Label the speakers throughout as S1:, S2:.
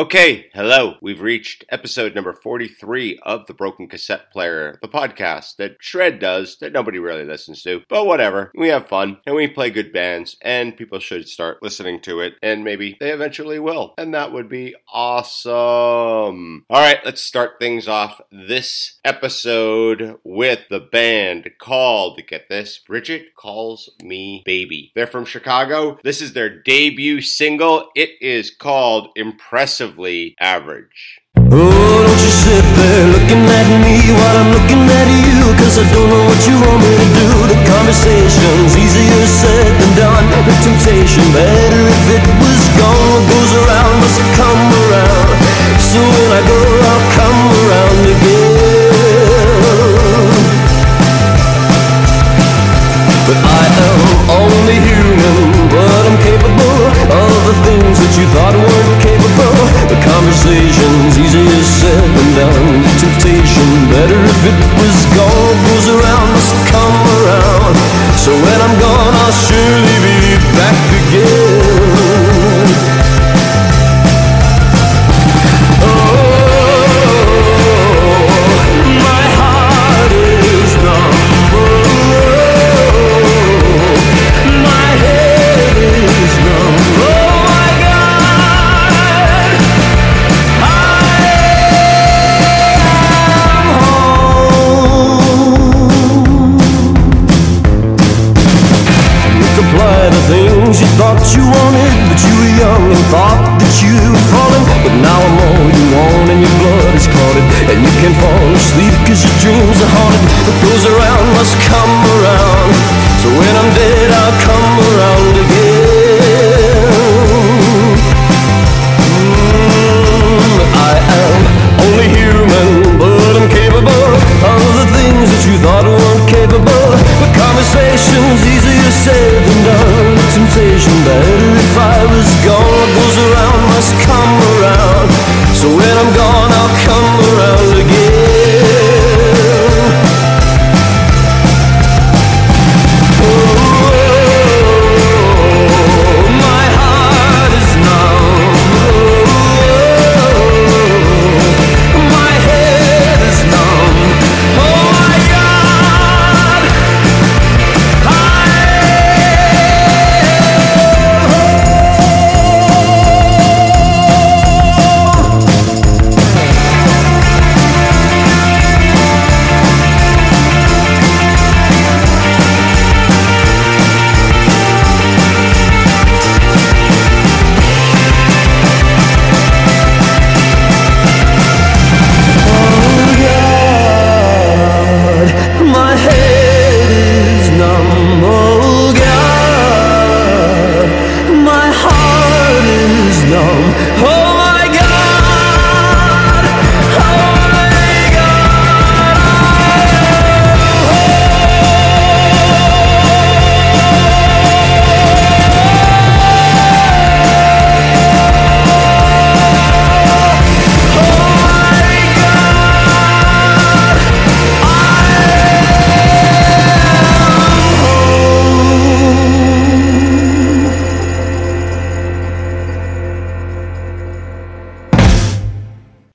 S1: Okay, hello. We've reached episode number 43 of The Broken Cassette Player, the podcast that Shred does that nobody really listens to. But whatever. We have fun and we play good bands, and people should start listening to it, and maybe they eventually will. And that would be awesome. All right, let's start things off this episode with the band called, get this, Brigitte Calls Me Baby. They're from Chicago. This is their debut single. It is called Impressive average.
S2: Oh, don't you sit there looking at me while I'm looking at you Cause I don't know what you want me to do. The conversation's easier said than done. The temptation better if it was gone. What goes around must come around. So when I go I'll come around again. But I am only human But I'm capable of the things that you thought The conversation's easier said than done. Temptation better if it was gone Goes around must come around. So when I'm gone I'll surely be back again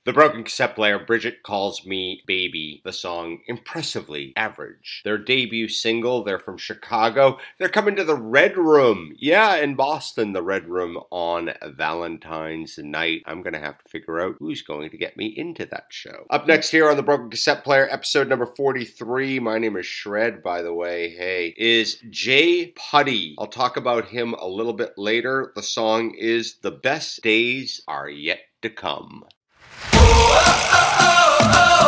S2: The
S1: Broken Cassette Player, Brigitte Calls Me Baby, the song Impressively Average. Their debut single, they're from Chicago. They're coming to the Red Room. Yeah, in Boston, the Red Room on Valentine's night. I'm going to have to figure out who's going to get me into that show. Up next here on the Broken Cassette Player, episode number 43. My name is Shred, by the way. Hey, is Jay Putty. I'll talk about him a little bit later. The song is The Best Days Are Yet to Come.
S3: I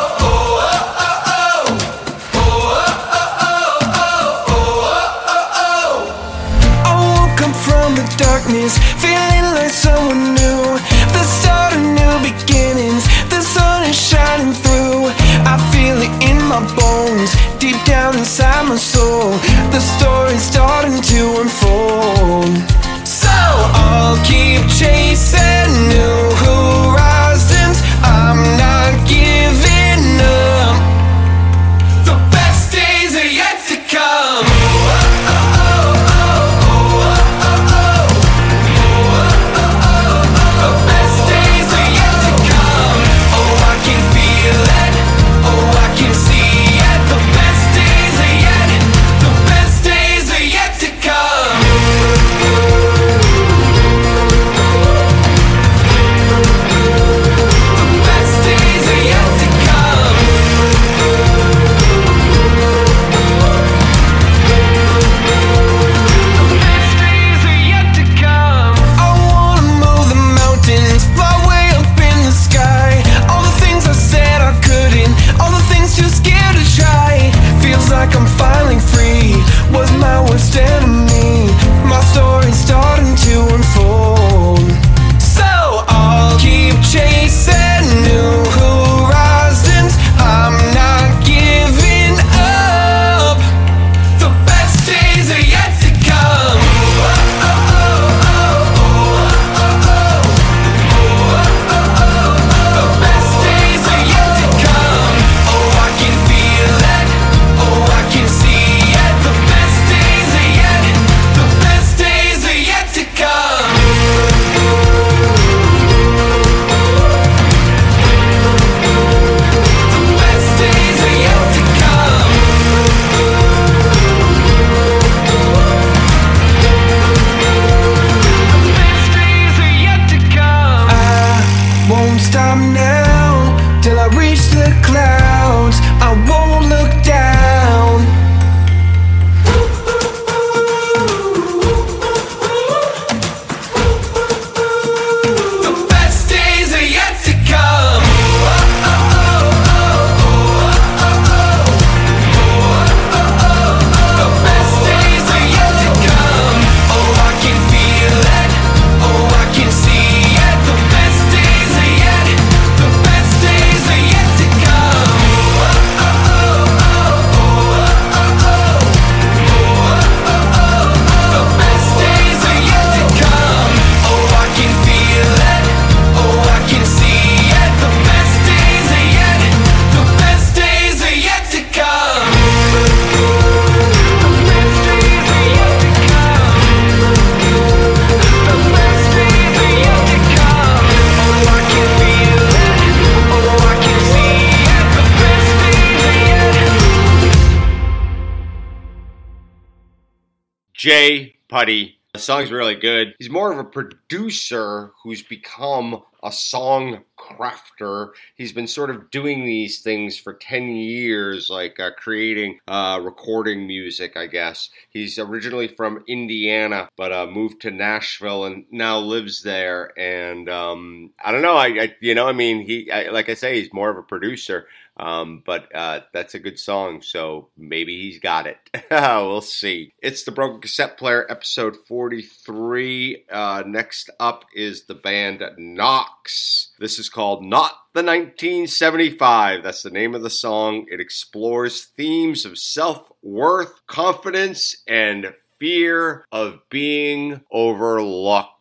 S1: Jay Putty. The song's really good. He's more of a producer who's become a song crafter. He's been sort of doing these things for 10 years, like uh, creating, uh, recording music, I guess. He's originally from Indiana, but uh, moved to Nashville and now lives there. And um, I don't know, I, I, you know, I mean, he, I, like I say, he's more of a producer. Um, but uh, that's a good song, so maybe he's got it. we'll see. It's the Broken Cassette Player, episode 43. Uh, next up is the band Knox. This is called Not the 1975. That's the name of the song. It explores themes of self worth, confidence, and fear of being overlooked.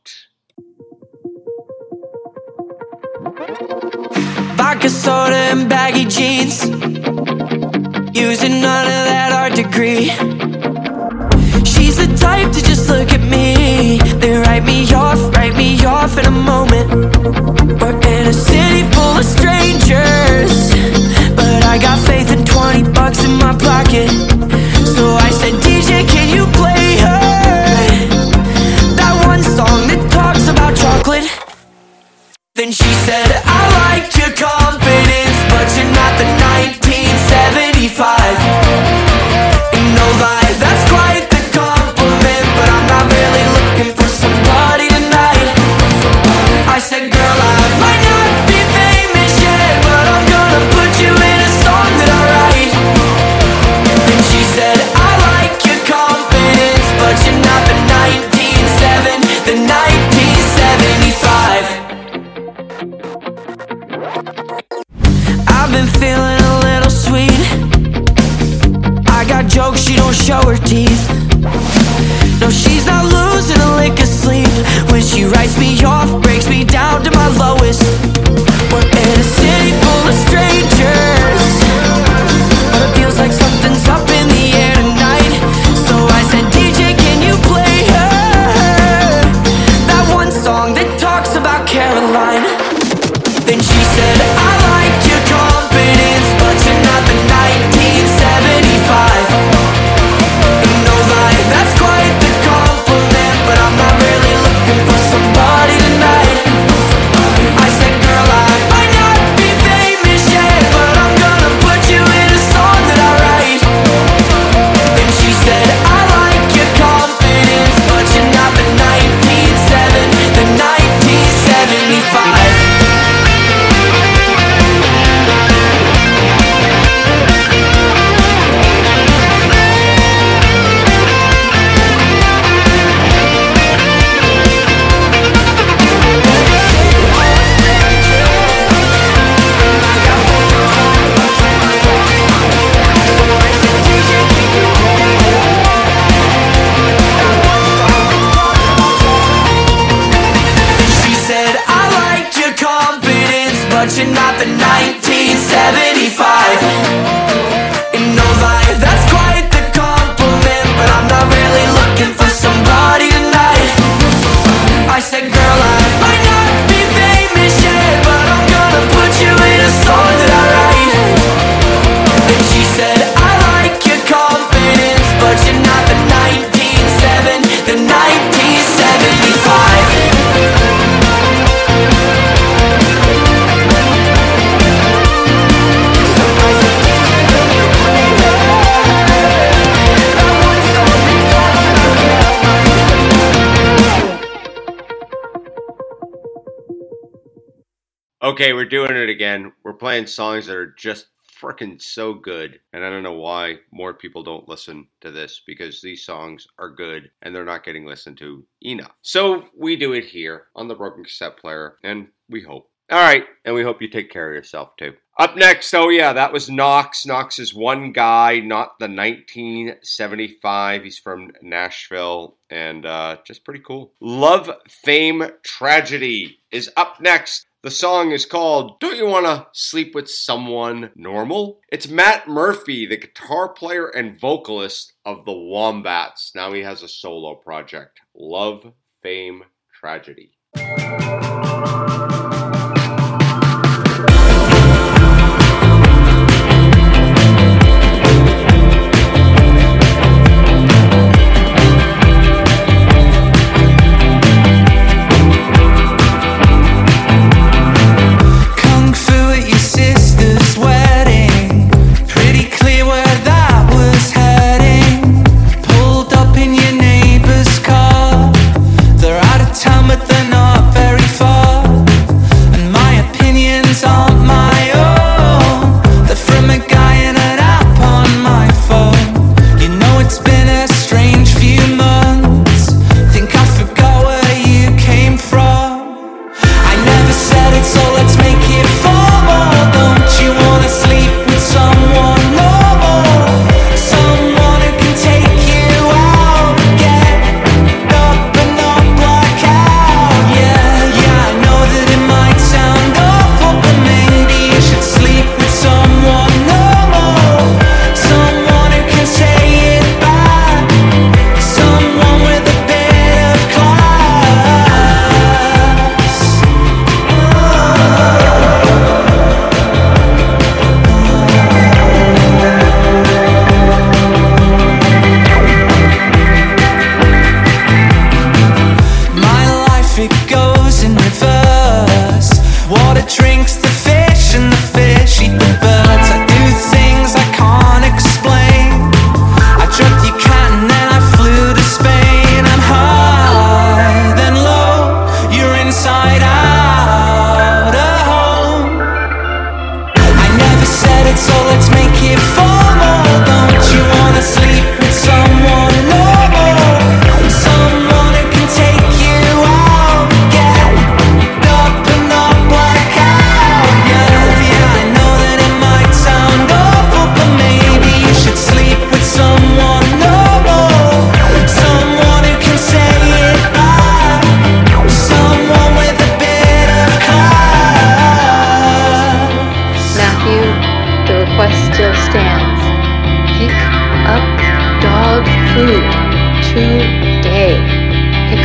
S3: Vodka soda and baggy jeans. Using none of that art degree. She's the type to just look at me. Then write me off, write me off in a moment. We're in a city full of strangers. But I got faith in 20 bucks in my pocket.
S1: Okay, we're doing it again. We're playing songs that are just freaking so good. And I don't know why more people don't listen to this because these songs are good and they're not getting listened to enough. So we do it here on the Broken Cassette Player, and we hope. All right, and we hope you take care of yourself too. Up next, oh yeah, that was Knox. Knox is one guy, not the 1975. He's from Nashville and uh, just pretty cool. Love, Fame, Tragedy is up next. The song is called Don't You Wanna Sleep with Someone Normal? It's Matt Murphy, the guitar player and vocalist of the Wombats. Now he has a solo project. Love, Fame, Tragedy.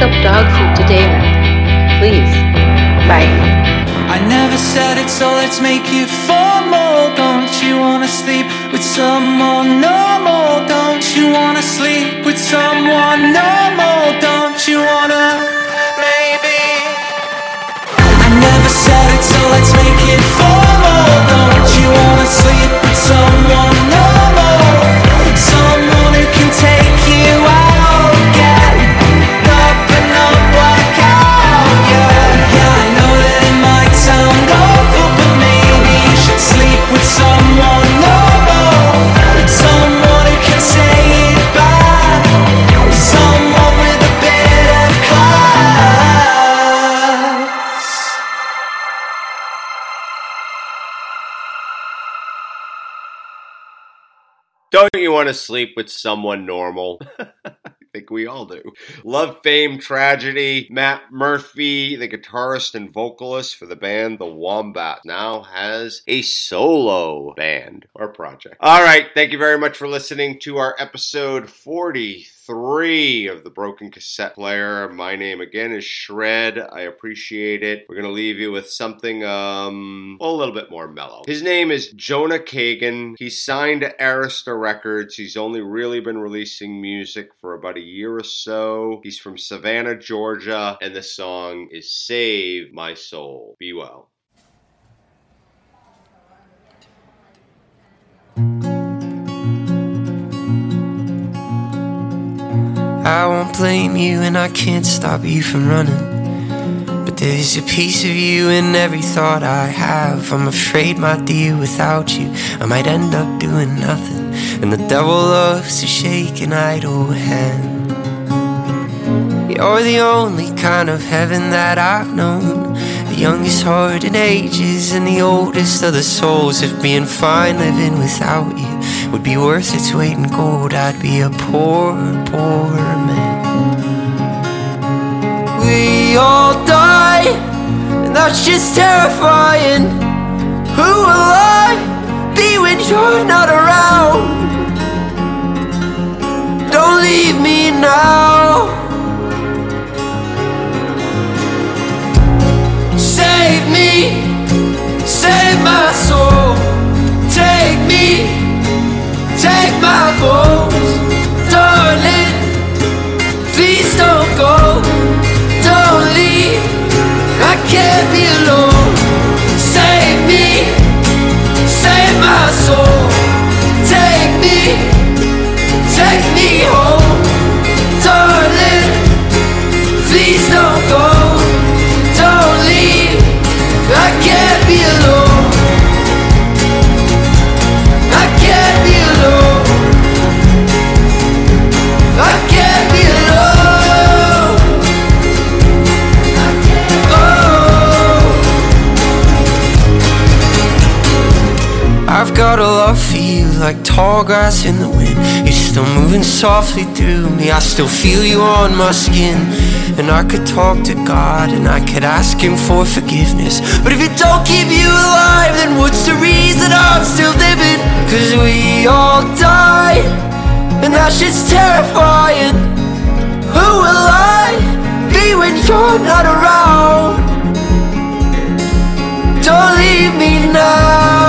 S4: Up
S5: dog food today. Please. Bye.
S4: I never said it, so let's make it formal. Don't you
S1: want to sleep with someone normal? I think we all do. Love, fame, tragedy. Matt Murphy, the guitarist and vocalist for the band The Wombat, now has a solo band or project. All right. Thank you very much for listening to our episode 43 of the Broken Cassette Player. My name again is Shred. I appreciate it. We're going to leave you with something, um, a little bit more mellow. His name is Jonah Kagen. He signed to Arista Records. He's only really been releasing music for about a year or so. He's from Savannah, Georgia, and the song is Save My Soul. Be well.
S4: I won't blame you, and I can't stop you from running. But there's a piece of you in every thought I have. I'm afraid, my dear, without you, I might end up doing nothing. And the devil loves to shake an idle hand. You're the only kind of heaven that I've known. The youngest heart in ages, and the oldest of the souls. If being fine living without you would be worth its weight in gold, I'd be a poor, poor man. We all die, and that's just terrifying. Who will I be when you're not around? Don't leave me now. Save me, save my soul. Take me, take my bones, darling. grass in the wind. You're still moving softly through me. I still feel you on my skin. And I could talk to God And I could ask him for forgiveness. But if it don't keep you alive Then what's the reason I'm still living? Cause we all die And that shit's terrifying. Who will I be when you're not around? Don't leave me now.